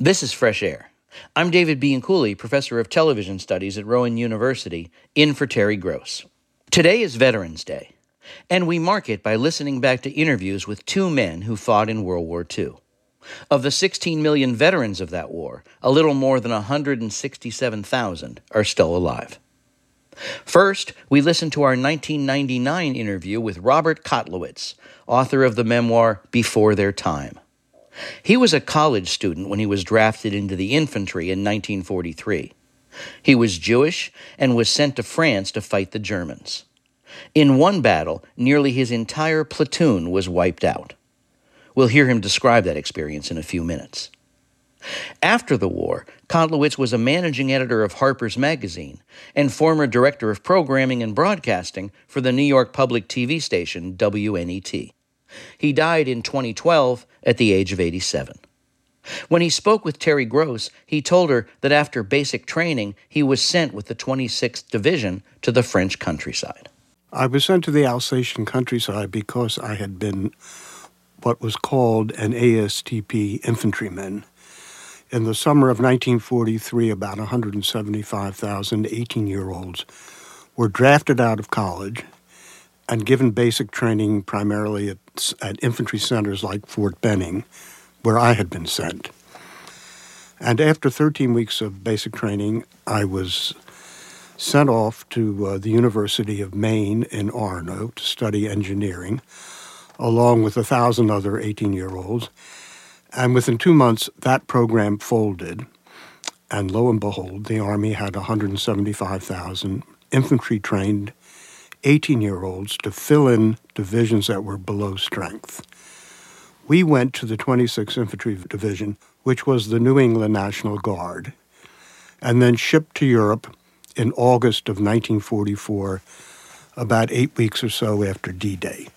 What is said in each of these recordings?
This is Fresh Air. I'm David Bianculli, professor of television studies at Rowan University, in for Terry Gross. Today is Veterans Day, and we mark it by listening back to interviews with two men who fought in World War II. Of the 16 million veterans of that war, a little more than 167,000 are still alive. First, we listen to our 1999 interview with Robert Kotlowitz, author of the memoir Before Their Time. He was a college student when he was drafted into the infantry in 1943. He was Jewish and was sent to France to fight the Germans. In one battle, nearly his entire platoon was wiped out. We'll hear him describe that experience in a few minutes. After the war, Kotlowitz was a managing editor of Harper's Magazine and former director of programming and broadcasting for the New York public TV station WNET. He died in 2012 at the age of 87. When he spoke with Terry Gross, he told her that after basic training, he was sent with the 26th Division to the French countryside. I was sent to the Alsatian countryside because I had been what was called an ASTP infantryman. In the summer of 1943, about 175,000 18 year olds were drafted out of college and given basic training primarily at, at infantry centers like Fort Benning, where I had been sent. And after 13 weeks of basic training, I was sent off to uh, the University of Maine in Orono to study engineering, along with a thousand other 18 year olds. And within two months, that program folded. And lo and behold, the Army had 175,000 infantry trained 18 year olds to fill in divisions that were below strength. We went to the 26th Infantry Division, which was the New England National Guard, and then shipped to Europe in August of 1944, about eight weeks or so after D Day.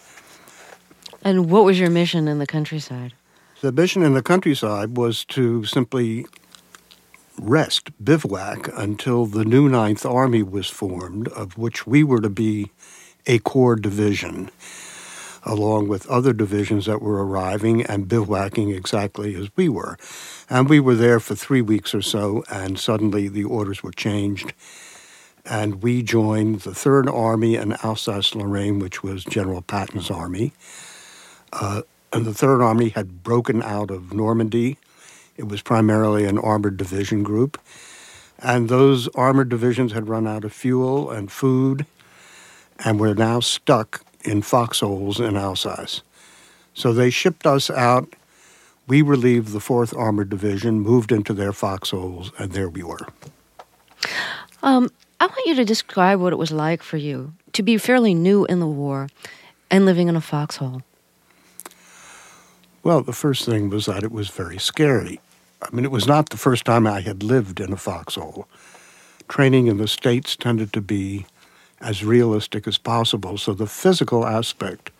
And what was your mission in the countryside? The mission in the countryside was to simply rest, bivouac, until the new Ninth Army was formed, of which we were to be a corps division, along with other divisions that were arriving and bivouacking exactly as we were. And we were there for three weeks or so, and suddenly the orders were changed. And we joined the Third Army in Alsace Lorraine, which was General Patton's army. Uh, and the Third Army had broken out of Normandy it was primarily an armored division group. And those armored divisions had run out of fuel and food and we're now stuck in foxholes in Alsace. So they shipped us out. We relieved the 4th Armored Division, moved into their foxholes, and there we were. Um, I want you to describe what it was like for you to be fairly new in the war and living in a foxhole. Well, the first thing was that it was very scary. I mean, it was not the first time I had lived in a foxhole. Training in the States tended to be as realistic as possible. So the physical aspect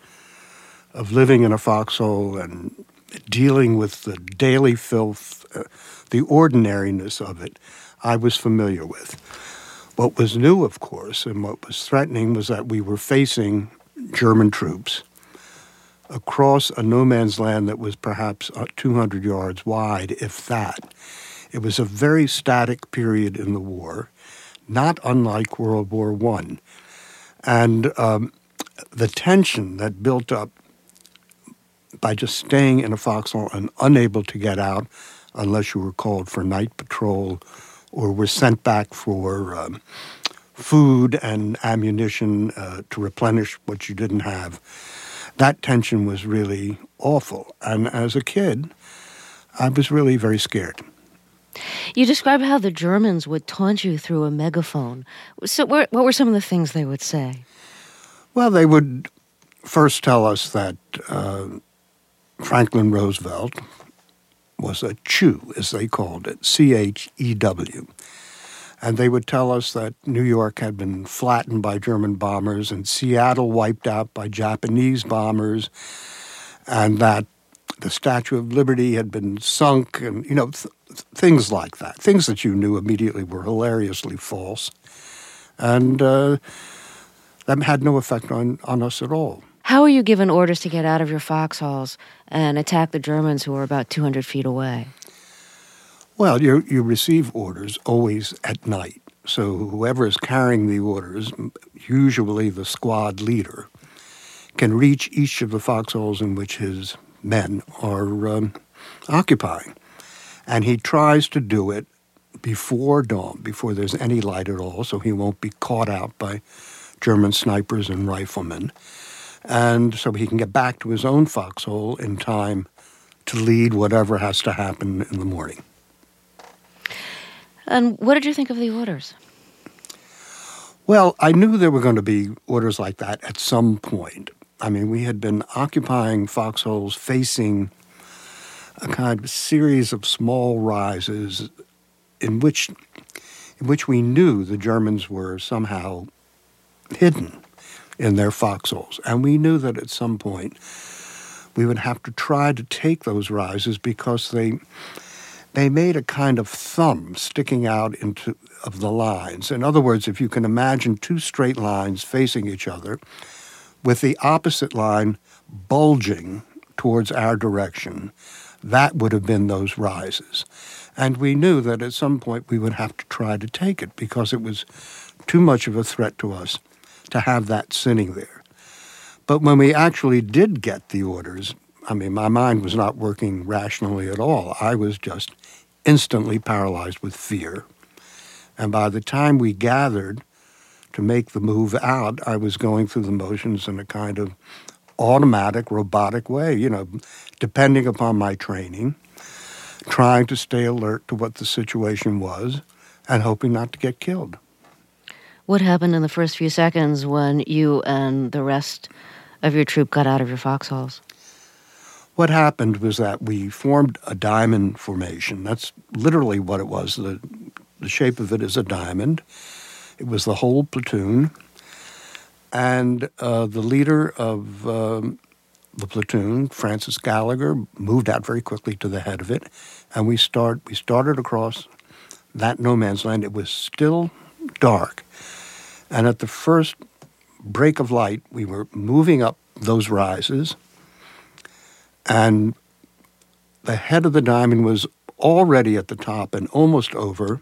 of living in a foxhole and dealing with the daily filth, uh, the ordinariness of it, I was familiar with. What was new, of course, and what was threatening was that we were facing German troops across a no man's land that was perhaps uh, 200 yards wide, if that. It was a very static period in the war, not unlike World War I. And um, the tension that built up by just staying in a foxhole and unable to get out unless you were called for night patrol or were sent back for um, food and ammunition uh, to replenish what you didn't have that tension was really awful. And as a kid, I was really very scared. You describe how the Germans would taunt you through a megaphone. So, what were some of the things they would say? Well, they would first tell us that uh, Franklin Roosevelt was a Chew, as they called it, C H E W and they would tell us that New York had been flattened by German bombers and Seattle wiped out by Japanese bombers, and that the Statue of Liberty had been sunk, and you know th- things like that, things that you knew immediately were hilariously false, and uh, that had no effect on on us at all. How were you given orders to get out of your foxholes and attack the Germans who were about 200 feet away? Well, you, you receive orders always at night. So whoever is carrying the orders, usually the squad leader, can reach each of the foxholes in which his men are um, occupying. And he tries to do it before dawn, before there's any light at all, so he won't be caught out by German snipers and riflemen. And so he can get back to his own foxhole in time to lead whatever has to happen in the morning. And what did you think of the orders? Well, I knew there were going to be orders like that at some point. I mean, we had been occupying foxholes facing a kind of series of small rises in which in which we knew the Germans were somehow hidden in their foxholes. And we knew that at some point we would have to try to take those rises because they they made a kind of thumb sticking out into of the lines. In other words, if you can imagine two straight lines facing each other, with the opposite line bulging towards our direction, that would have been those rises. And we knew that at some point we would have to try to take it because it was too much of a threat to us to have that sitting there. But when we actually did get the orders, I mean, my mind was not working rationally at all. I was just instantly paralyzed with fear. And by the time we gathered to make the move out, I was going through the motions in a kind of automatic, robotic way, you know, depending upon my training, trying to stay alert to what the situation was, and hoping not to get killed. What happened in the first few seconds when you and the rest of your troop got out of your foxholes? What happened was that we formed a diamond formation. That's literally what it was. The, the shape of it is a diamond. It was the whole platoon. And uh, the leader of um, the platoon, Francis Gallagher, moved out very quickly to the head of it. And we, start, we started across that no man's land. It was still dark. And at the first break of light, we were moving up those rises, and the head of the diamond was already at the top and almost over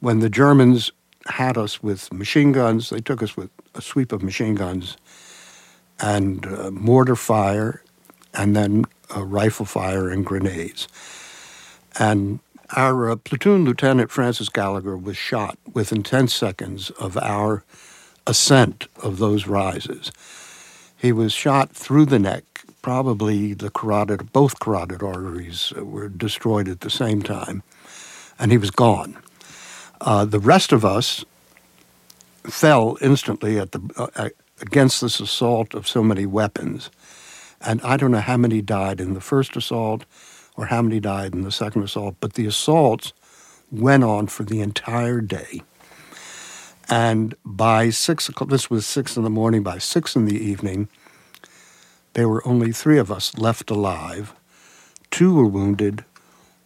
when the Germans had us with machine guns. They took us with a sweep of machine guns and uh, mortar fire, and then uh, rifle fire and grenades. And our uh, platoon lieutenant, Francis Gallagher, was shot within 10 seconds of our ascent of those rises. He was shot through the neck. Probably the carotid, both carotid arteries were destroyed at the same time, and he was gone. Uh, the rest of us fell instantly at the uh, against this assault of so many weapons, and I don't know how many died in the first assault or how many died in the second assault, but the assaults went on for the entire day. And by six o'clock, this was six in the morning, by six in the evening, there were only three of us left alive. Two were wounded,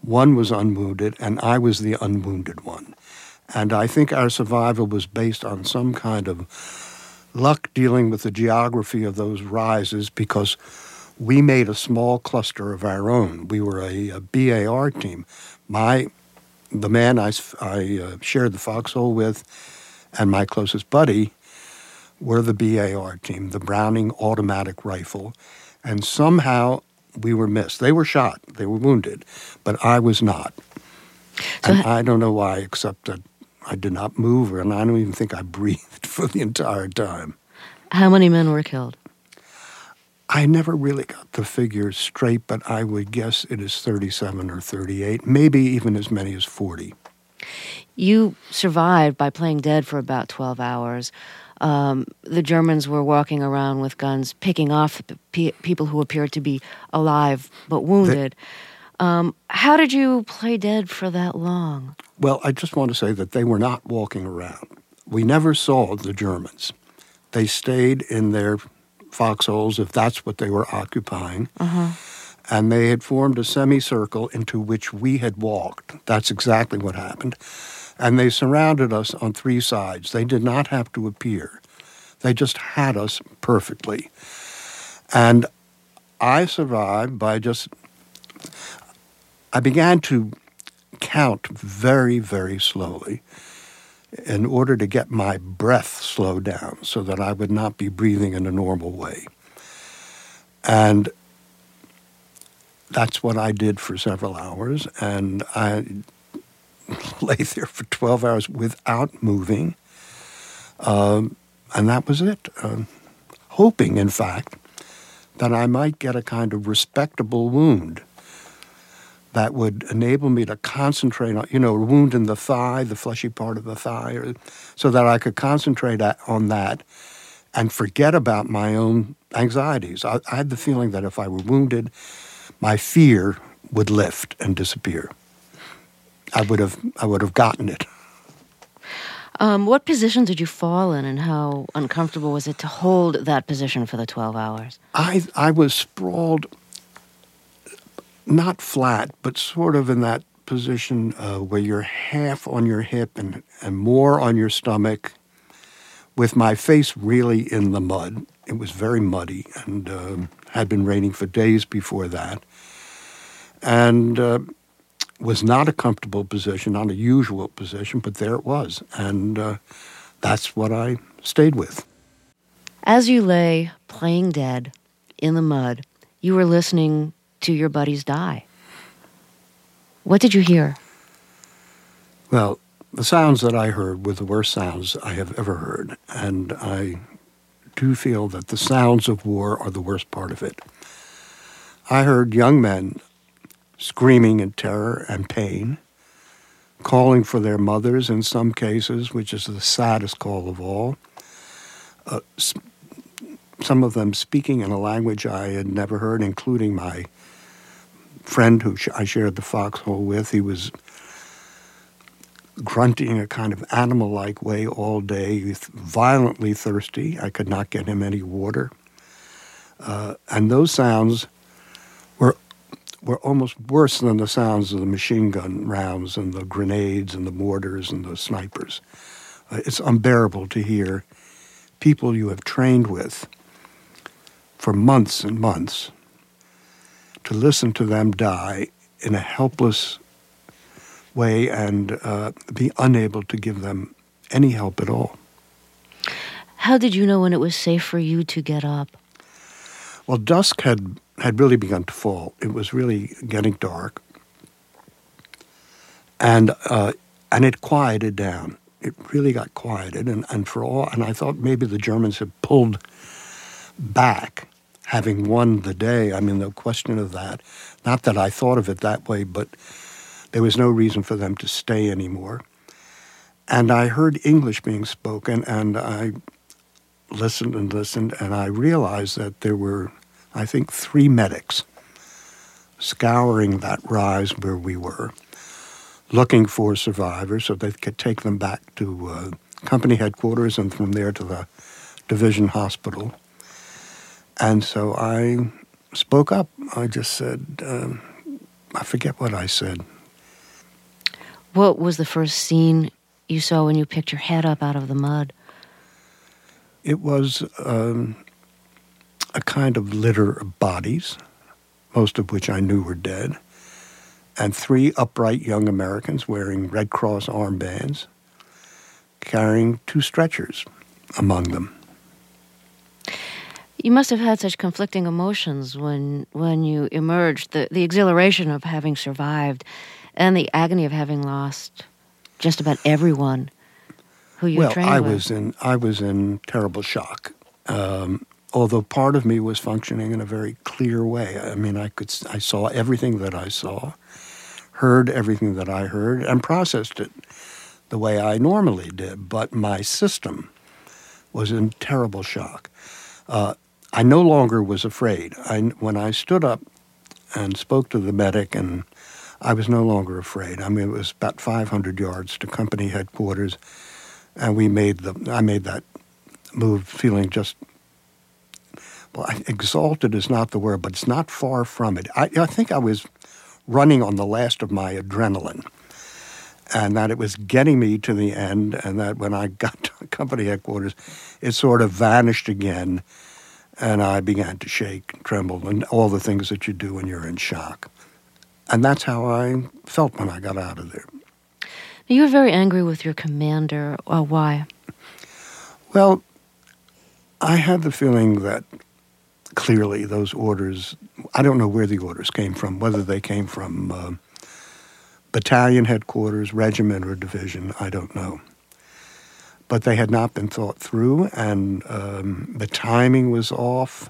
one was unwounded, and I was the unwounded one. And I think our survival was based on some kind of luck dealing with the geography of those rises because we made a small cluster of our own. We were a, a BAR team. My, the man I, I uh, shared the foxhole with, and my closest buddy were the BAR team, the Browning automatic rifle, and somehow we were missed. They were shot, they were wounded, but I was not. So and I don't know why, except that I did not move, and I don't even think I breathed for the entire time. How many men were killed? I never really got the figures straight, but I would guess it is 37 or 38, maybe even as many as 40. You survived by playing dead for about 12 hours. Um, the Germans were walking around with guns, picking off pe- people who appeared to be alive but wounded. They, um, how did you play dead for that long? Well, I just want to say that they were not walking around. We never saw the Germans. They stayed in their foxholes, if that's what they were occupying. Uh-huh. And they had formed a semicircle into which we had walked. That's exactly what happened. And they surrounded us on three sides. They did not have to appear, they just had us perfectly. And I survived by just, I began to count very, very slowly in order to get my breath slowed down so that I would not be breathing in a normal way. And that's what I did for several hours. And I lay there for 12 hours without moving. Um, and that was it. Um, hoping, in fact, that I might get a kind of respectable wound that would enable me to concentrate on, you know, a wound in the thigh, the fleshy part of the thigh, or, so that I could concentrate on that and forget about my own anxieties. I, I had the feeling that if I were wounded, my fear would lift and disappear. I would have, I would have gotten it. Um, what position did you fall in, and how uncomfortable was it to hold that position for the 12 hours? I, I was sprawled, not flat, but sort of in that position uh, where you're half on your hip and, and more on your stomach, with my face really in the mud. It was very muddy and uh, had been raining for days before that. And uh, was not a comfortable position, not a usual position, but there it was. And uh, that's what I stayed with. As you lay playing dead in the mud, you were listening to your buddies die. What did you hear? Well, the sounds that I heard were the worst sounds I have ever heard. And I do feel that the sounds of war are the worst part of it. I heard young men screaming in terror and pain, calling for their mothers in some cases, which is the saddest call of all. Uh, some of them speaking in a language I had never heard, including my friend who I shared the foxhole with. He was grunting in a kind of animal like way all day, violently thirsty. I could not get him any water. Uh, and those sounds were almost worse than the sounds of the machine gun rounds and the grenades and the mortars and the snipers. Uh, it's unbearable to hear people you have trained with for months and months to listen to them die in a helpless way and uh, be unable to give them any help at all. How did you know when it was safe for you to get up? Well, dusk had had really begun to fall. It was really getting dark, and uh, and it quieted down. It really got quieted, and, and for all, and I thought maybe the Germans had pulled back, having won the day. I mean, no question of that. Not that I thought of it that way, but there was no reason for them to stay anymore. And I heard English being spoken, and I listened and listened, and I realized that there were I think, three medics scouring that rise where we were, looking for survivors so they could take them back to uh, company headquarters and from there to the division hospital. And so I spoke up. I just said, uh, I forget what I said. What was the first scene you saw when you picked your head up out of the mud? It was um, a kind of litter of bodies, most of which I knew were dead, and three upright young Americans wearing Red Cross armbands, carrying two stretchers among them. You must have had such conflicting emotions when when you emerged the, the exhilaration of having survived and the agony of having lost just about everyone who you well, trained I with. was in I was in terrible shock. Um, although part of me was functioning in a very clear way. I mean, I could I saw everything that I saw, heard everything that I heard, and processed it the way I normally did. But my system was in terrible shock. Uh, I no longer was afraid. I, when I stood up and spoke to the medic, and I was no longer afraid. I mean, it was about 500 yards to company headquarters, and we made the. I made that move feeling just well, exalted is not the word, but it's not far from it. I, I think I was running on the last of my adrenaline and that it was getting me to the end, and that when I got to company headquarters, it sort of vanished again, and I began to shake, and tremble, and all the things that you do when you're in shock. and that's how I felt when I got out of there. You were very angry with your commander. Uh, why? Well, I had the feeling that clearly those orders, I don't know where the orders came from, whether they came from uh, battalion headquarters, regiment, or division, I don't know. But they had not been thought through, and um, the timing was off,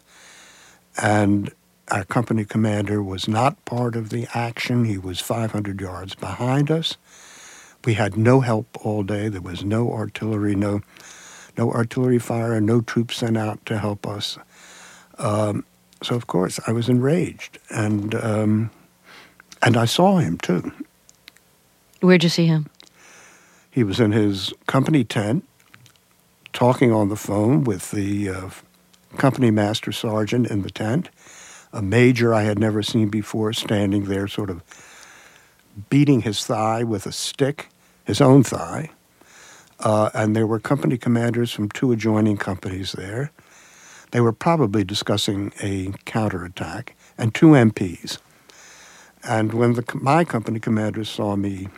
and our company commander was not part of the action. He was 500 yards behind us. We had no help all day. There was no artillery, no no artillery fire, no troops sent out to help us. Um, so of course I was enraged, and um, and I saw him too. Where'd you see him? He was in his company tent, talking on the phone with the uh, company master sergeant in the tent, a major I had never seen before, standing there, sort of beating his thigh with a stick, his own thigh. Uh, and there were company commanders from two adjoining companies there. They were probably discussing a counterattack, and two MPs. And when the, my company commander saw me,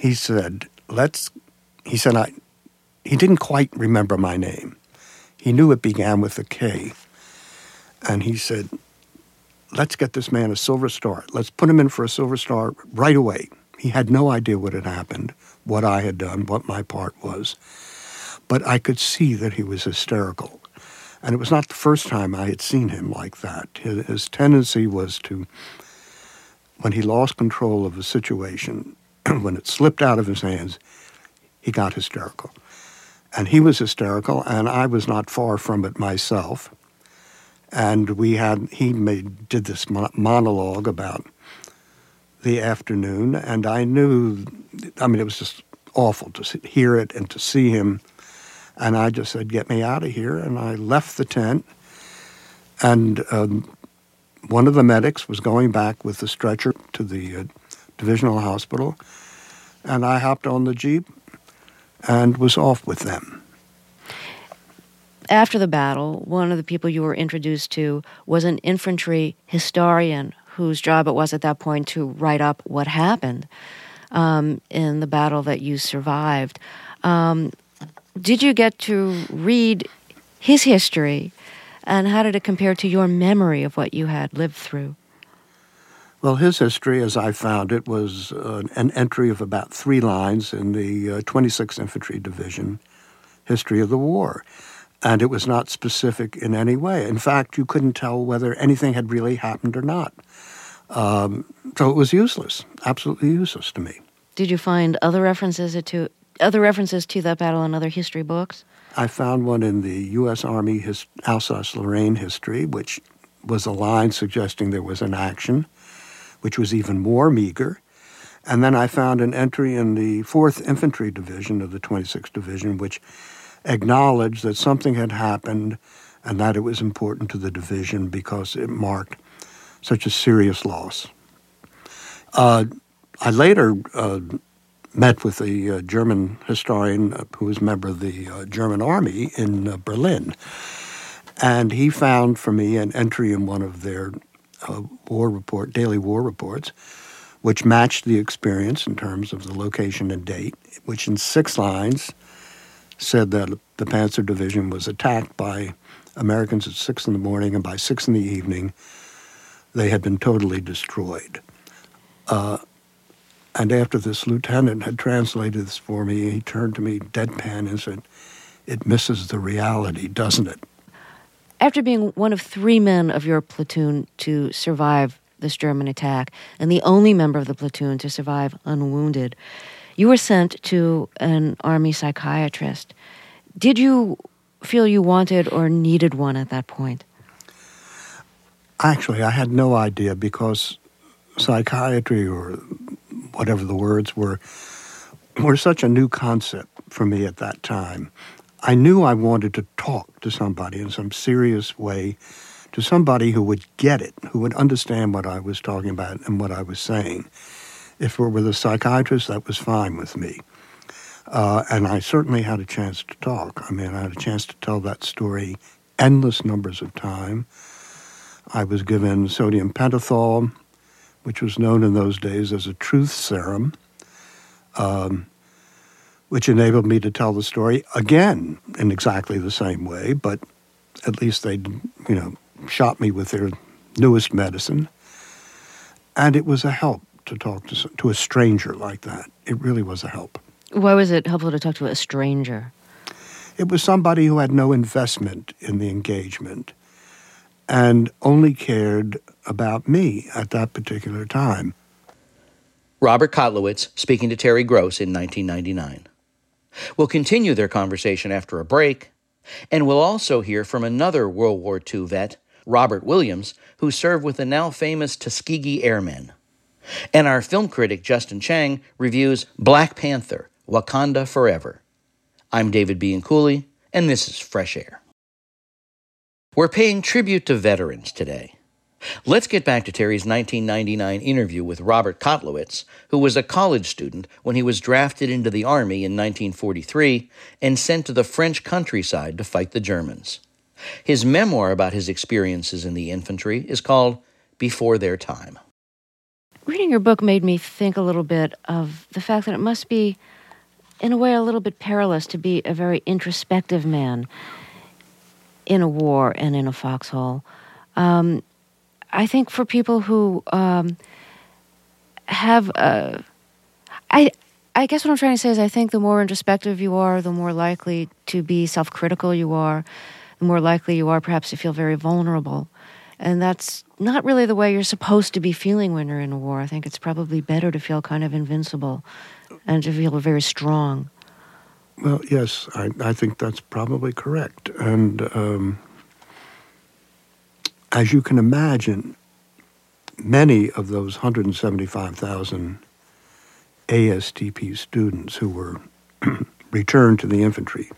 he said, "Let's." He said, "I." He didn't quite remember my name. He knew it began with a K, and he said, "Let's get this man a silver star. Let's put him in for a silver star right away." He had no idea what had happened, what I had done, what my part was. But I could see that he was hysterical. And it was not the first time I had seen him like that. His, tendency was to, when he lost control of a situation, when it slipped out of his hands, he got hysterical. And he was hysterical, and I was not far from it myself. And we had, he made, did this monologue about the afternoon, and I knew, I mean, it was just awful to hear it and to see him. And I just said, Get me out of here. And I left the tent. And um, one of the medics was going back with the stretcher to the uh, divisional hospital. And I hopped on the Jeep and was off with them. After the battle, one of the people you were introduced to was an infantry historian whose job it was at that point to write up what happened um, in the battle that you survived. Um, did you get to read his history, and how did it compare to your memory of what you had lived through? Well, his history, as I found it, was uh, an entry of about three lines in the uh, 26th Infantry Division history of the war and it was not specific in any way. In fact, you couldn't tell whether anything had really happened or not. Um, so it was useless, absolutely useless to me. Did you find other references to other references to that battle in other history books? I found one in the U.S. Army Alsace-Lorraine history, which was a line suggesting there was an action, which was even more meager. And then I found an entry in the 4th Infantry Division of the 26th Division, which acknowledged that something had happened and that it was important to the division because it marked such a serious loss. Uh, I later uh, met with a uh, German historian who was a member of the uh, German army in uh, Berlin, and he found for me an entry in one of their war report, daily war reports, which matched the experience in terms of the location and date, which in six lines said that the Panzer Division was attacked by Americans at six in the morning, and by six in the evening, they had been totally destroyed. Uh, and after this lieutenant had translated this for me, he turned to me deadpan and said, It misses the reality, doesn't it? After being one of three men of your platoon to survive this German attack, and the only member of the platoon to survive unwounded, you were sent to an army psychiatrist. Did you feel you wanted or needed one at that point? Actually, I had no idea because psychiatry or whatever the words were were such a new concept for me at that time. I knew I wanted to talk to somebody in some serious way, to somebody who would get it, who would understand what I was talking about and what I was saying. If it were with a psychiatrist, that was fine with me. Uh, and I certainly had a chance to talk. I mean, I had a chance to tell that story endless numbers of time. I was given sodium pentothal, which was known in those days as a truth serum, um, which enabled me to tell the story again in exactly the same way, but at least they, you know, shot me with their newest medicine. And it was a help to talk to, to a stranger like that. It really was a help. Why was it helpful to talk to a stranger? It was somebody who had no investment in the engagement and only cared about me at that particular time. Robert Kotlowitz speaking to Terry Gross in 1999. We'll continue their conversation after a break, and we'll also hear from another World War II vet, Robert Williams, who served with the now famous Tuskegee Airmen. And our film critic Justin Chang reviews Black Panther Wakanda Forever. I'm David Bianculli, and this is Fresh Air. We're paying tribute to veterans today. Let's get back to Terry's 1999 interview with Robert Kotlowitz, who was a college student when he was drafted into the Army in 1943 and sent to the French countryside to fight the Germans. His memoir about his experiences in the infantry is called Before Their Time. Reading your book made me think a little bit of the fact that it must be, in a way, a little bit perilous to be a very introspective man in a war and in a foxhole. Um, I think for people who um, have, uh, I, I guess what I'm trying to say is I think the more introspective you are, the more likely to be self-critical you are, the more likely you are perhaps to feel very vulnerable. And that's not really the way you're supposed to be feeling when you're in a war. I think it's probably better to feel kind of invincible and to feel very strong. Well, yes, I, I think that's probably correct. And um, as you can imagine, many of those 175,000 ASTP students who were returned to the infantry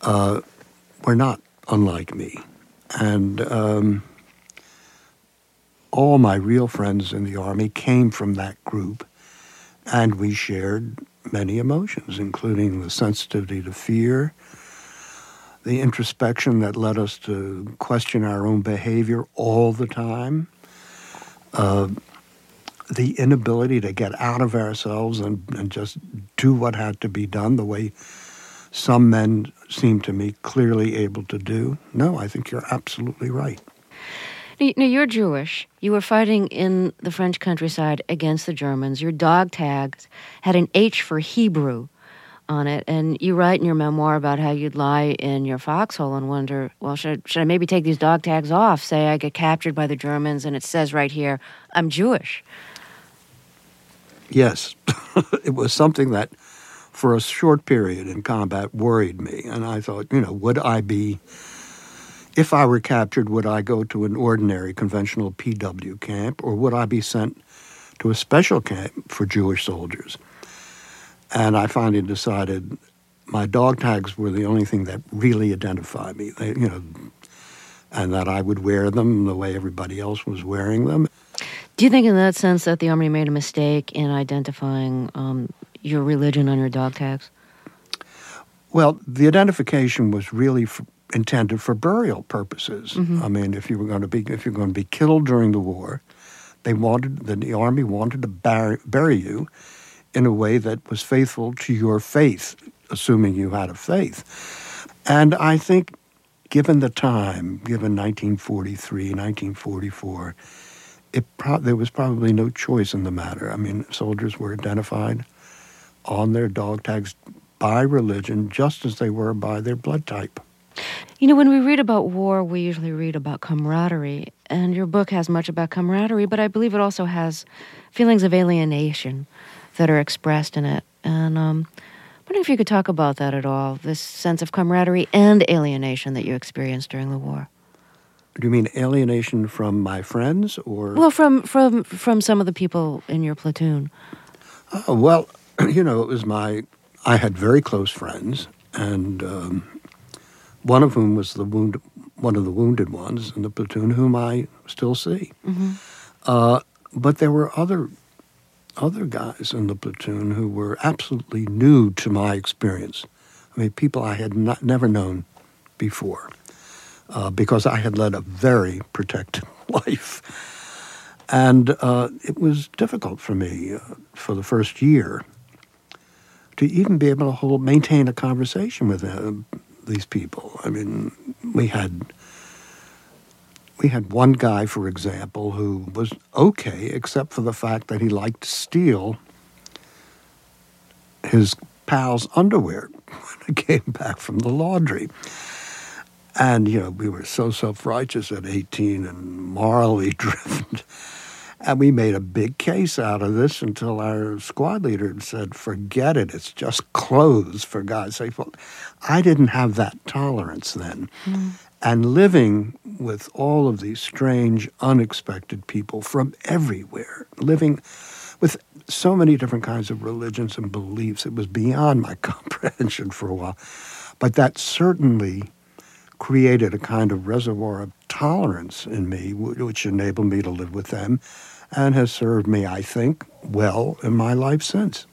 uh, were not unlike me. And um, all my real friends in the Army came from that group, and we shared many emotions, including the sensitivity to fear, the introspection that led us to question our own behavior all the time, uh, the inability to get out of ourselves and, and just do what had to be done the way some men seem to me clearly able to do. No, I think you're absolutely right. Now, you're Jewish. You were fighting in the French countryside against the Germans. Your dog tags had an H for Hebrew on it, and you write in your memoir about how you'd lie in your foxhole and wonder, well, should, should I maybe take these dog tags off? Say I get captured by the Germans, and it says right here, I'm Jewish. Yes, it was something that, for a short period in combat, worried me, and I thought, you know, would I be if I were captured, would I go to an ordinary conventional PW camp or would I be sent to a special camp for Jewish soldiers? And I finally decided my dog tags were the only thing that really identified me. They, you know, and that I would wear them the way everybody else was wearing them. Do you think, in that sense, that the Army made a mistake in identifying um, your religion on your dog tags? Well, the identification was really intended for burial purposes. Mm-hmm. I mean, if you were going to be if you're going to be killed during the war, they wanted the, the army wanted to bury, bury you in a way that was faithful to your faith, assuming you had a faith. And I think, given the time, given 1943, 1944, it pro- there was probably no choice in the matter. I mean, soldiers were identified on their dog tags by religion just as they were by their blood type. You know, when we read about war, we usually read about camaraderie, and your book has much about camaraderie, but I believe it also has feelings of alienation that are expressed in it. And um, I'm wondering if you could talk about that at all this sense of camaraderie and alienation that you experienced during the war. Do you mean alienation from my friends, or well, from from from some of the people in your platoon? Oh, well, you know, it was my. I had very close friends, and um, one of whom was the wound, one of the wounded ones in the platoon, whom I still see. Mm-hmm. Uh, but there were other other guys in the platoon who were absolutely new to my experience. I mean, people I had not, never known before, uh, because I had led a very protected life. And uh, it was difficult for me uh, for the first year to even be able to hold, maintain a conversation with uh, these people. I mean, we had we had one guy, for example, who was okay, except for the fact that he liked to steal his pal's underwear when I came back from the laundry. And, you know, we were so self righteous at 18 and morally driven. And we made a big case out of this until our squad leader said, forget it, it's just clothes, for God's sake. Well, I didn't have that tolerance then. Mm. And living with all of these strange, unexpected people from everywhere, living with so many different kinds of religions and beliefs, it was beyond my comprehension for a while. But that certainly created a kind of reservoir of tolerance in me, which enabled me to live with them and has served me, I think, well in my life since.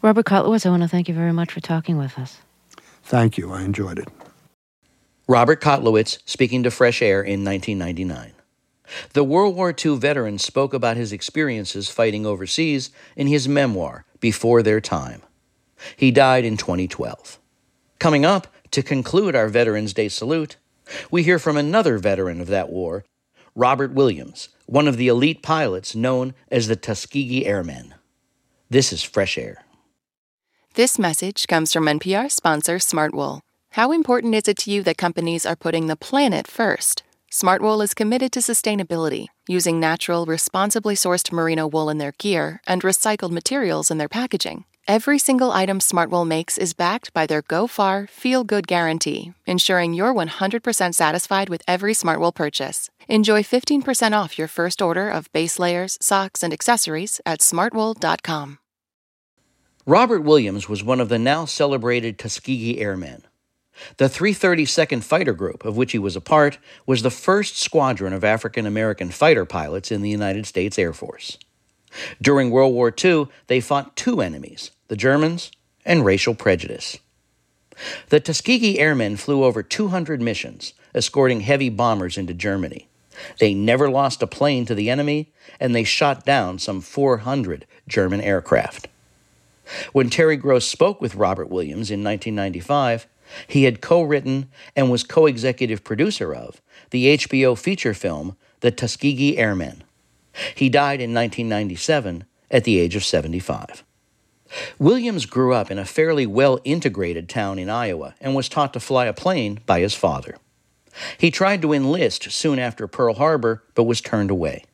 Robert Kotlowitz, I want to thank you very much for talking with us. Thank you. I enjoyed it. Robert Kotlowitz speaking to Fresh Air in 1999. The World War II veteran spoke about his experiences fighting overseas in his memoir, Before Their Time. He died in 2012. Coming up, to conclude our Veterans Day salute, we hear from another veteran of that war, Robert Williams, one of the elite pilots known as the Tuskegee Airmen. This is Fresh Air. This message comes from NPR sponsor Smartwool. How important is it to you that companies are putting the planet first? Smartwool is committed to sustainability, using natural, responsibly sourced merino wool in their gear and recycled materials in their packaging. Every single item Smartwool makes is backed by their Go Far, Feel Good guarantee, ensuring you're 100% satisfied with every Smartwool purchase. Enjoy 15% off your first order of base layers, socks, and accessories at smartwool.com. Robert Williams was one of the now celebrated Tuskegee Airmen. The 332nd Fighter Group, of which he was a part, was the first squadron of African American fighter pilots in the United States Air Force. During World War II, they fought two enemies the Germans and racial prejudice. The Tuskegee Airmen flew over 200 missions, escorting heavy bombers into Germany. They never lost a plane to the enemy, and they shot down some 400 German aircraft. When Terry Gross spoke with Robert Williams in 1995, he had co written and was co executive producer of the HBO feature film The Tuskegee Airmen. He died in 1997 at the age of 75. Williams grew up in a fairly well integrated town in Iowa and was taught to fly a plane by his father. He tried to enlist soon after Pearl Harbor, but was turned away.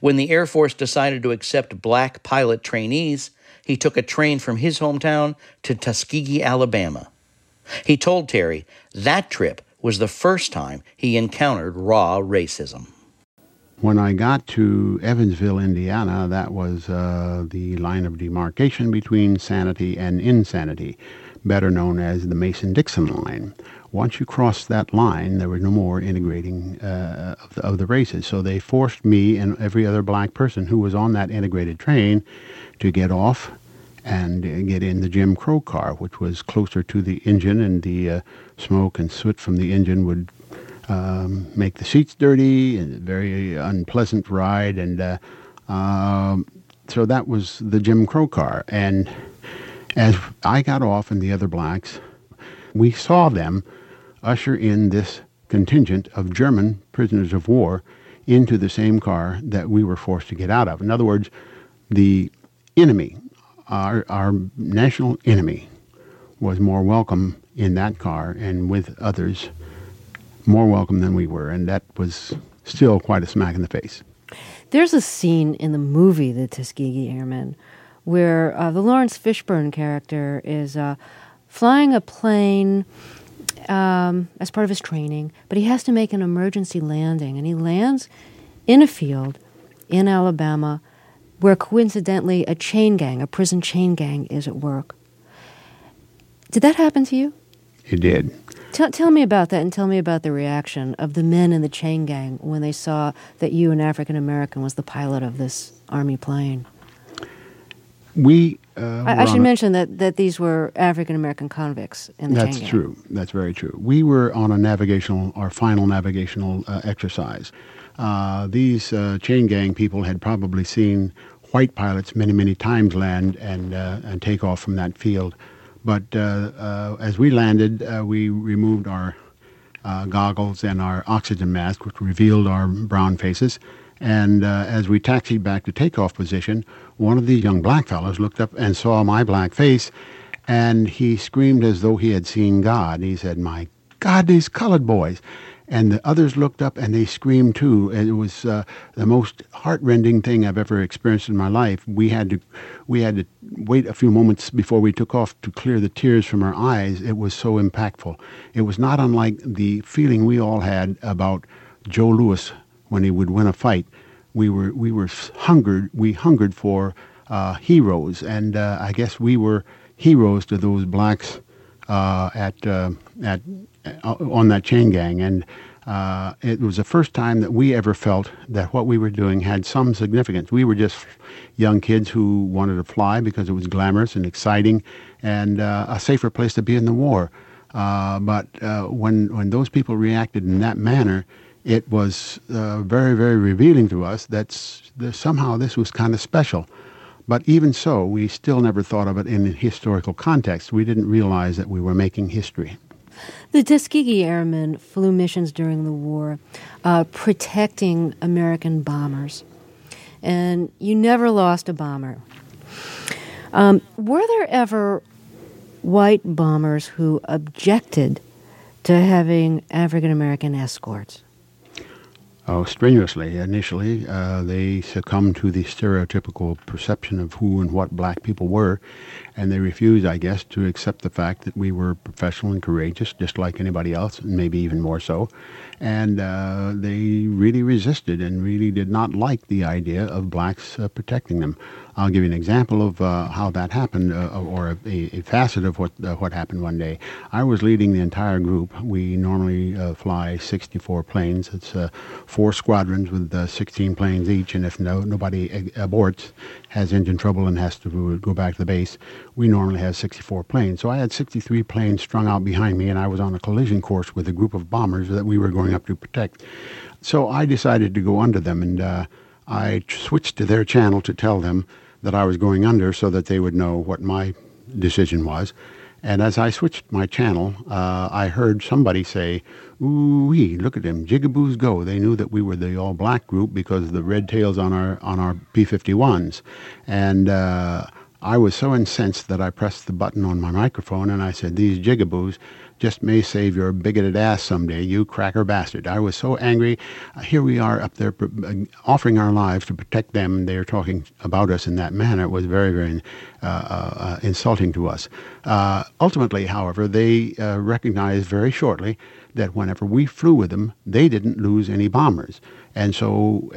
When the Air Force decided to accept black pilot trainees, he took a train from his hometown to Tuskegee, Alabama. He told Terry that trip was the first time he encountered raw racism. When I got to Evansville, Indiana, that was uh, the line of demarcation between sanity and insanity, better known as the Mason Dixon line once you crossed that line, there was no more integrating uh, of, the, of, the, races. So they forced me and every other black person who was on that integrated train to get off and get in the Jim Crow car, which was closer to the engine, and the uh, smoke and soot from the engine would um, make the seats dirty and a very unpleasant ride. And uh, um, so that was the Jim Crow car. And as I got off and the other blacks, we saw them usher in this contingent of German prisoners of war into the same car that we were forced to get out of. In other words, the enemy, our, our national enemy, was more welcome in that car and with others more welcome than we were. And that was still quite a smack in the face. There's a scene in the movie, The Tuskegee Airmen, where uh, the Laurence Fishburne character is uh, flying a plane um, as part of his training, but he has to make an emergency landing, and he lands in a field in Alabama where coincidentally a chain gang, a prison chain gang, is at work. Did that happen to you? It did. Tell, tell me about that and tell me about the reaction of the men in the chain gang when they saw that you, an African American, was the pilot of this army plane. We. Uh, I, I, should mention that, that these were African American convicts in the That's true. That's very true. We were on a navigational, our final navigational uh, exercise. Uh, these uh, chain gang people had probably seen white pilots many, many times land and, uh, and take off from that field. But uh, uh, as we landed, we removed our goggles and our oxygen mask, which revealed our brown faces. And as we taxied back to takeoff position, one of the young black fellows looked up and saw my black face, and he screamed as though he had seen God. He said, My God, these colored boys and the others looked up and they screamed too. And it was uh, the most heartrending thing I've ever experienced in my life. We had to, we had to wait a few moments before we took off to clear the tears from our eyes. It was so impactful. It was not unlike the feeling we all had about Joe Louis when he would win a fight. We were we were hungered. We hungered for uh, heroes, and uh, I guess we were heroes to those blacks uh, at uh, at on that chain gang, and uh, it was the first time that we ever felt that what we were doing had some significance. We were just young kids who wanted to fly because it was glamorous and exciting, and uh, a safer place to be in the war. Uh, but uh, when when those people reacted in that manner, it was uh, very very revealing to us that somehow this was kind of special. But even so, we still never thought of it in a historical context. We didn't realize that we were making history. The Tuskegee Airmen flew missions during the war, uh, protecting American bombers. And you never lost a bomber. Um, were there ever white bombers who objected to having African American escorts? Oh, strenuously. Initially, uh, they succumbed to the stereotypical perception of who and what black people were, and they refused, I guess, to accept the fact that we were professional and courageous, just like anybody else, and maybe even more so. And uh, they really resisted and really did not like the idea of blacks uh, protecting them. I'll give you an example of uh, how that happened, uh, or a, a, facet of what uh, what happened one day. I was leading the entire group. We normally uh, fly 64 planes. It's four squadrons with uh, 16 planes each, and if no nobody aborts, has engine trouble, and has to go back to the base, we normally have 64 planes. So I had 63 planes strung out behind me, and I was on a collision course with a group of bombers that we were going up to protect. So I decided to go under them, and uh, I switched to their channel to tell them that I was going under so that they would know what my decision was. And as I switched my channel, uh, I heard somebody say, "Ooh wee, look at them, jigaboos go!" They knew that we were the all black group because of the red tails on our on our P-51s, and uh, I was so incensed that I pressed the button on my microphone and I said, "These jigaboos." Just may save your bigoted ass someday, you cracker bastard. I was so angry. Uh, here we are up there uh, offering our lives to protect them. They're talking about us in that manner. It was very, very uh, uh, insulting to us. Uh, ultimately, however, they uh, recognized very shortly that whenever we flew with them, they didn't lose any bombers. And so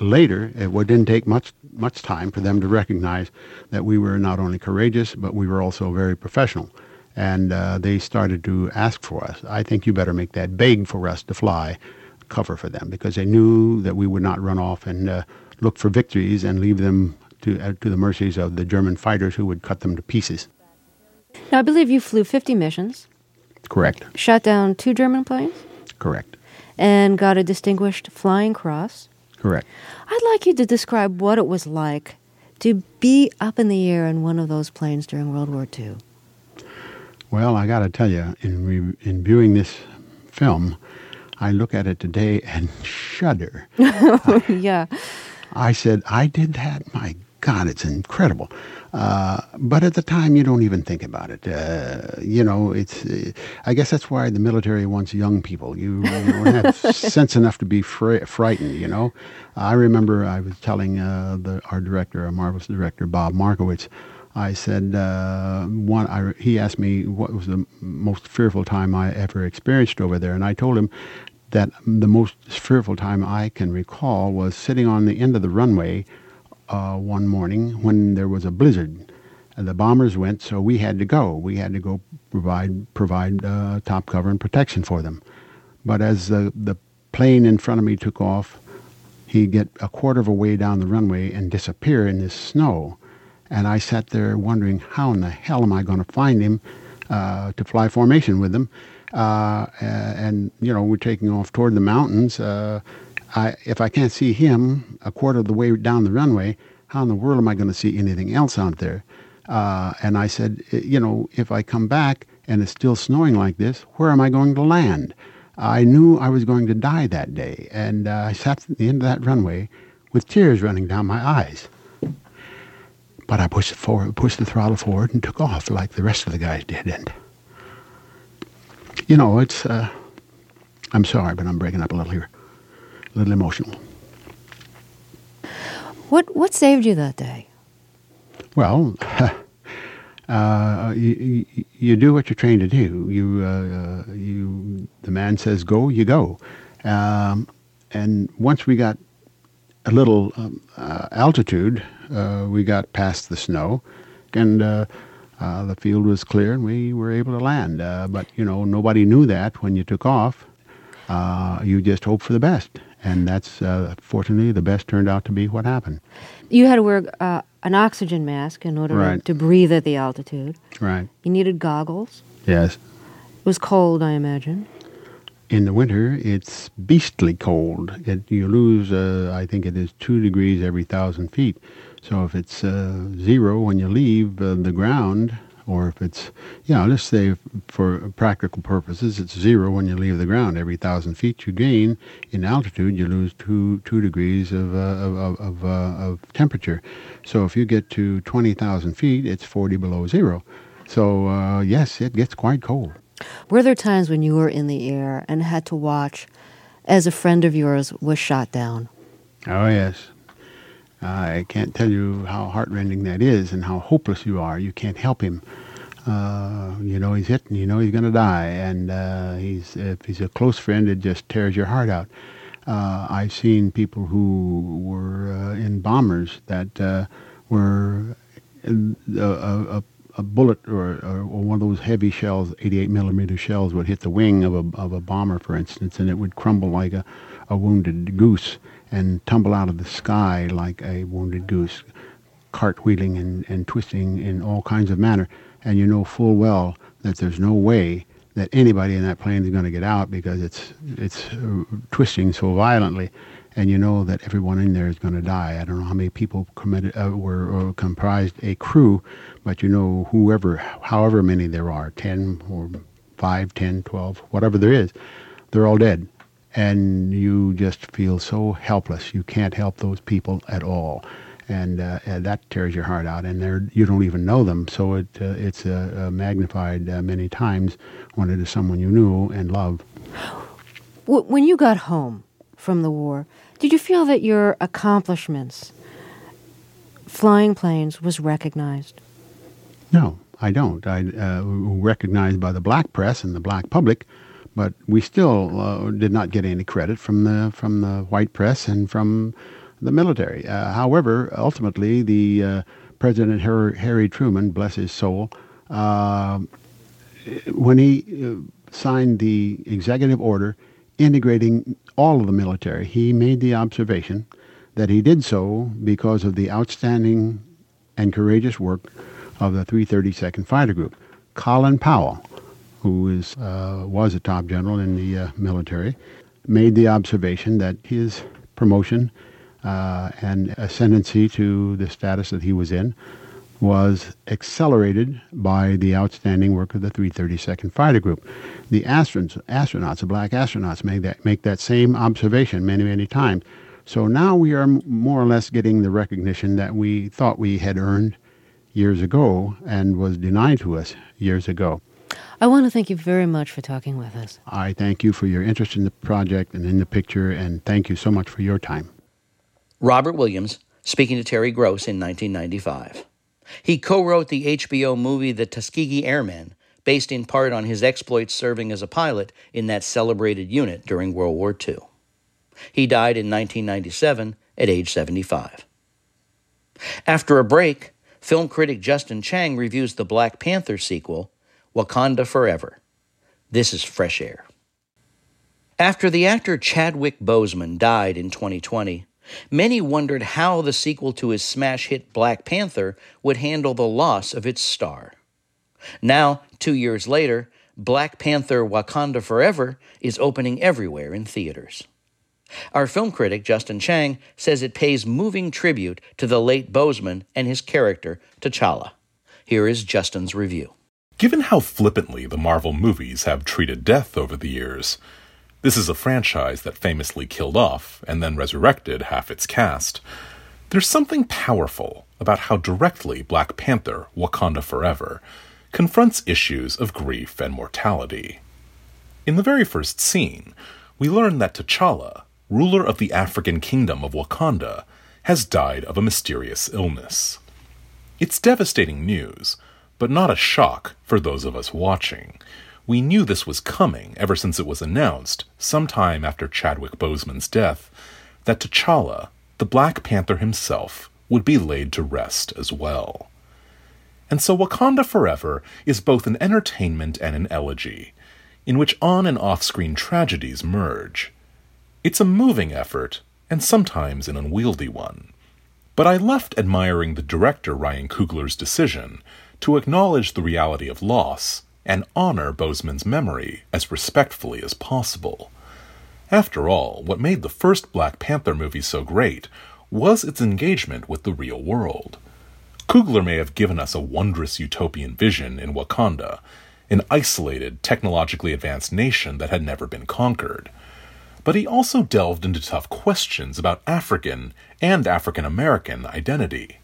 later, it didn't take much much time for them to recognize that we were not only courageous, but we were also very professional and uh, they started to ask for us. I think you better make that big for us to fly cover for them because they knew that we would not run off and uh, look for victories and leave them to, uh, to the mercies of the German fighters who would cut them to pieces. Now, I believe you flew 50 missions. Correct. Shot down two German planes? Correct. And got a Distinguished Flying Cross? Correct. I'd like you to describe what it was like to be up in the air in one of those planes during World War II. Well, I got to tell you, in, re- in viewing this film, I look at it today and shudder. yeah. I said, I did that? My God, it's incredible. Uh, but at the time, you don't even think about it. Uh, you know, it's. Uh, I guess that's why the military wants young people. You, you don't have sense enough to be fr- frightened. You know, I remember I was telling uh, the, our director, our marvelous director, Bob Markowitz. I said, uh, one, I, he asked me what was the most fearful time I ever experienced over there. And I told him that the most fearful time I can recall was sitting on the end of the runway uh, one morning when there was a blizzard. And the bombers went, so we had to go. We had to go provide, provide uh, top cover and protection for them. But as the, the plane in front of me took off, he'd get a quarter of a way down the runway and disappear in this snow. And I sat there wondering, how in the hell am I going to find him uh, to fly formation with him? Uh, and, you know, we're taking off toward the mountains. Uh, I, if I can't see him a quarter of the way down the runway, how in the world am I going to see anything else out there? Uh, and I said, you know, if I come back and it's still snowing like this, where am I going to land? I knew I was going to die that day, and uh, I sat at the end of that runway with tears running down my eyes. But I pushed forward, pushed the throttle forward, and took off like the rest of the guys did. And you know, it's. Uh, I'm sorry, but I'm breaking up a little here, a little emotional. What what saved you that day? Well, uh, you, you, you, do what you're trained to do. You uh, you the man says go, you go. Um, and once we got a little um, uh, altitude, uh, we got past the snow, and uh, uh, the field was clear, and we were able to land. but you know, nobody knew that when you took off. you just hope for the best, and that's fortunately the best turned out to be what happened. You had to wear an oxygen mask in order right. to breathe at the altitude. Right. You needed goggles. Yes. It was cold, I imagine in the winter, it's beastly cold. It, you lose, uh, I think it is two degrees every thousand feet. So if it's uh, zero when you leave uh, the ground, or if it's, yeah, let's say for practical purposes, it's zero when you leave the ground. Every thousand feet you gain in altitude, you lose two two degrees of uh, of of, uh, of temperature. So if you get to twenty thousand feet, it's forty below zero. So uh, yes, it gets quite cold. Were there times when you were in the air and had to watch as a friend of yours was shot down? Oh, yes. I can't tell you how heartrending that is and how hopeless you are. You can't help him. Uh, you know he's hit and you know he's going to die. And uh, he's if he's a close friend, it just tears your heart out. Uh, I've seen people who were uh, in bombers that uh, were uh, a, a, a bullet or, or, one of those heavy shells, 88 millimeter shells, would hit the wing of a, of a bomber, for instance, and it would crumble like a, a wounded goose and tumble out of the sky like a wounded goose, cartwheeling and, and twisting in all kinds of manner. And you know full well that there's no way that anybody in that plane is going to get out because it's it's uh, twisting so violently and you know that everyone in there is going to die. I don't know how many people committed, uh, were uh, comprised a crew, but you know whoever, however many there are, 10 or 5, 10, 12, whatever there is, they're all dead. And you just feel so helpless. You can't help those people at all. And, uh, and that tears your heart out, and you don't even know them, so it, uh, it's uh, uh, magnified many times when it is someone you knew and loved. When you got home from the war, did you feel that your accomplishments, flying planes, was recognized? No, I don't. I uh, recognized by the black press and the black public, but we still uh, did not get any credit from the from the white press and from the military. Uh, however, ultimately, the uh, President Harry, Harry, Truman, bless his soul, uh, when he uh, signed the executive order integrating all of the military, he made the observation that he did so because of the outstanding and courageous work of the 332nd Fighter Group. Colin Powell, who is, uh, was a top general in the uh, military, made the observation that his promotion uh, and ascendancy to the status that he was in was accelerated by the outstanding work of the 332nd Fighter Group. The astronauts, astronauts, the black astronauts, make that make that same observation many, many times. So now we are more or less getting the recognition that we thought we had earned years ago and was denied to us years ago. I want to thank you very much for talking with us. I thank you for your interest in the project and in the picture, and thank you so much for your time. Robert Williams speaking to Terry Gross in 1995. He co wrote the HBO movie The Tuskegee Airmen, based in part on his exploits serving as a pilot in that celebrated unit during World War II. He died in 1997 at age 75. After a break, film critic Justin Chang reviews the Black Panther sequel, Wakanda Forever. This is Fresh Air. After the actor Chadwick Boseman died in 2020, Many wondered how the sequel to his smash hit Black Panther would handle the loss of its star. Now, two years later, Black Panther Wakanda Forever is opening everywhere in theaters. Our film critic, Justin Chang, says it pays moving tribute to the late Boseman and his character, T'Challa. Here is Justin's review. Given how flippantly the Marvel movies have treated death over the years, this is a franchise that famously killed off and then resurrected half its cast. There's something powerful about how directly Black Panther Wakanda Forever confronts issues of grief and mortality. In the very first scene, we learn that T'Challa, ruler of the African kingdom of Wakanda, has died of a mysterious illness. It's devastating news, but not a shock for those of us watching. We knew this was coming ever since it was announced, sometime after Chadwick Boseman's death, that T'Challa, the Black Panther himself, would be laid to rest as well. And so Wakanda Forever is both an entertainment and an elegy, in which on and off screen tragedies merge. It's a moving effort, and sometimes an unwieldy one. But I left admiring the director Ryan Coogler's decision to acknowledge the reality of loss and honor Boseman's memory as respectfully as possible. After all, what made the first Black Panther movie so great was its engagement with the real world. Coogler may have given us a wondrous utopian vision in Wakanda, an isolated, technologically advanced nation that had never been conquered. But he also delved into tough questions about African and African American identity,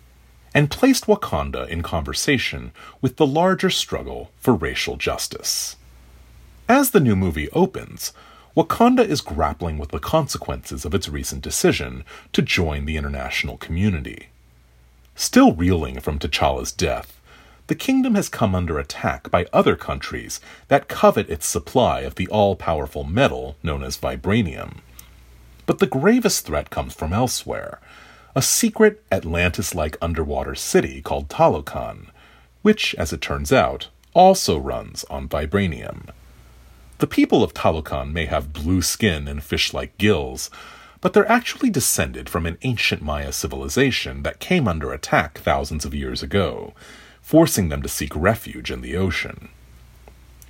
and placed Wakanda in conversation with the larger struggle for racial justice. As the new movie opens, Wakanda is grappling with the consequences of its recent decision to join the international community. Still reeling from T'Challa's death, the kingdom has come under attack by other countries that covet its supply of the all powerful metal known as vibranium. But the gravest threat comes from elsewhere a secret Atlantis like underwater city called Talokan, which, as it turns out, also runs on vibranium. The people of Talokan may have blue skin and fish like gills, but they're actually descended from an ancient Maya civilization that came under attack thousands of years ago, forcing them to seek refuge in the ocean.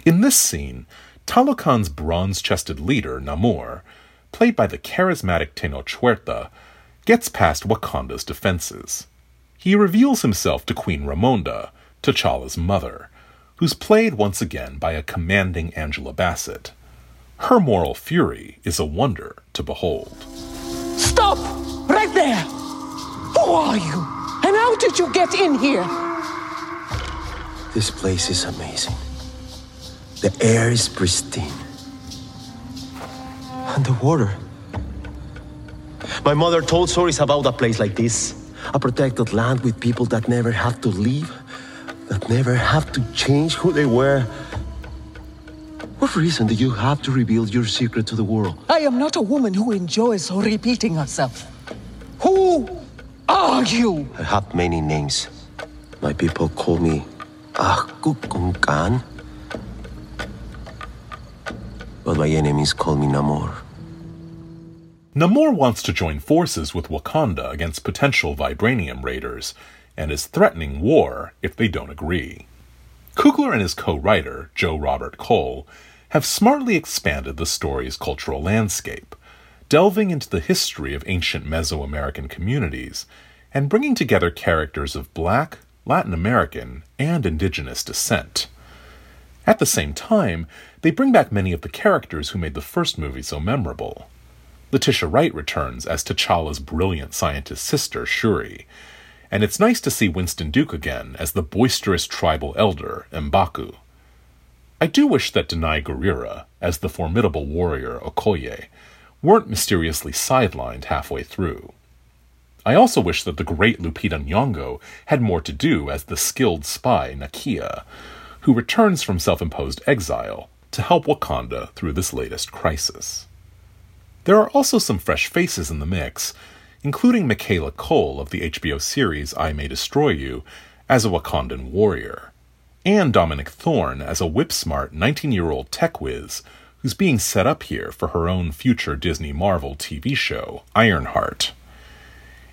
In this scene, Talokan's bronze chested leader, Namor, played by the charismatic Tenoch Huerta, gets past Wakanda's defenses. He reveals himself to Queen Ramonda, T'Challa's mother, who's played once again by a commanding Angela Bassett. Her moral fury is a wonder to behold. Stop! Right there! Who are you? And how did you get in here? This place is amazing. The air is pristine. And the water. My mother told stories about a place like this. A protected land with people that never have to leave that never have to change who they were. What reason do you have to reveal your secret to the world? I am not a woman who enjoys repeating herself. Who are you? I have many names. My people call me Ahkukunkan. But my enemies call me Namor. Namor wants to join forces with Wakanda against potential vibranium raiders and is threatening war if they don't agree. Coogler and his co writer, Joe Robert Cole, have smartly expanded the story's cultural landscape, delving into the history of ancient Mesoamerican communities and bringing together characters of Black, Latin American, and Indigenous descent. At the same time, they bring back many of the characters who made the first movie so memorable. Letitia Wright returns as T'Challa's brilliant scientist sister, Shuri, and it's nice to see Winston Duke again as the boisterous tribal elder, M'Baku. I do wish that Danai Gurira, as the formidable warrior Okoye, weren't mysteriously sidelined halfway through. I also wish that the great Lupita Nyong'o had more to do as the skilled spy Nakia, who returns from self-imposed exile to help Wakanda through this latest crisis. There are also some fresh faces in the mix, including Michaela Coel of the HBO series I May Destroy You as a Wakandan warrior, and Dominique Thorne as a whip-smart 19-year-old tech whiz who's being set up here for her own future Disney Marvel TV show, Ironheart.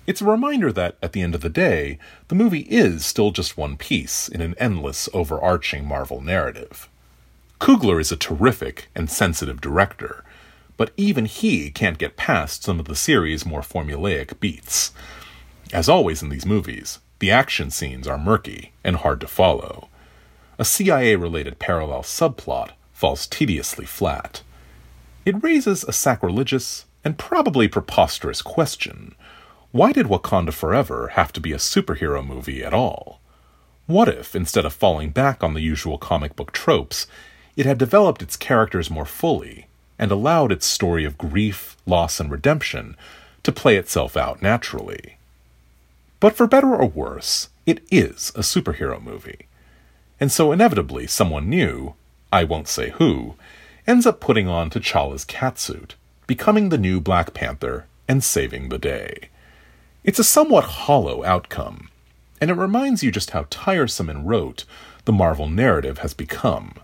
It's a reminder that, at the end of the day, the movie is still just one piece in an endless, overarching Marvel narrative. Coogler is a terrific and sensitive director, but even he can't get past some of the series' more formulaic beats. As always in these movies, the action scenes are murky and hard to follow. A CIA related parallel subplot falls tediously flat. It raises a sacrilegious and probably preposterous question why did Wakanda Forever have to be a superhero movie at all? What if, instead of falling back on the usual comic book tropes, it had developed its characters more fully and allowed its story of grief, loss, and redemption to play itself out naturally? But for better or worse, it is a superhero movie. And so inevitably, someone new, I won't say who, ends up putting on T'Challa's catsuit, becoming the new Black Panther, and saving the day. It's a somewhat hollow outcome, and it reminds you just how tiresome and rote the Marvel narrative has become.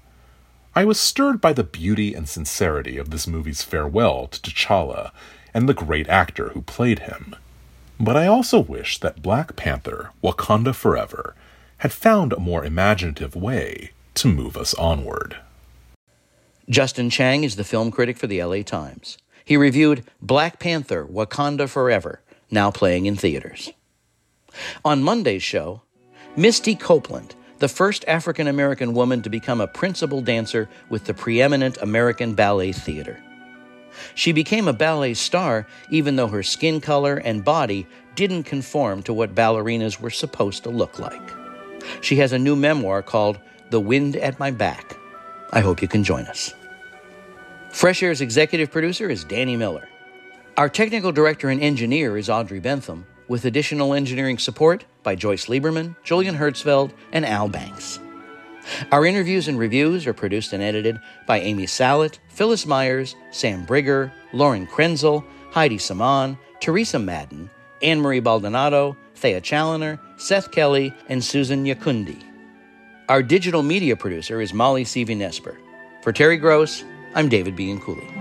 I was stirred by the beauty and sincerity of this movie's farewell to T'Challa and the great actor who played him. But I also wish that Black Panther, Wakanda Forever, had found a more imaginative way to move us onward. Justin Chang is the film critic for the LA Times. He reviewed Black Panther Wakanda Forever now playing in theaters. On Monday's show, Misty Copeland, the first African American woman to become a principal dancer with the preeminent American Ballet Theater. She became a ballet star even though her skin color and body didn't conform to what ballerinas were supposed to look like. She has a new memoir called The Wind at My Back. I hope you can join us. Fresh Air's executive producer is Danny Miller. Our technical director and engineer is Audrey Bentham, with additional engineering support by Joyce Lieberman, Julian Hertzfeld, and Al Banks. Our interviews and reviews are produced and edited by Amy Salet, Phyllis Myers, Sam Brigger, Lauren Krenzel, Heidi Saman, Teresa Madden, Anne Marie Baldonado, Thea Challoner, Seth Kelly, and Susan Nyakundi. Our digital media producer is Molly Seavy Nesper. For Terry Gross, I'm David Bianculli.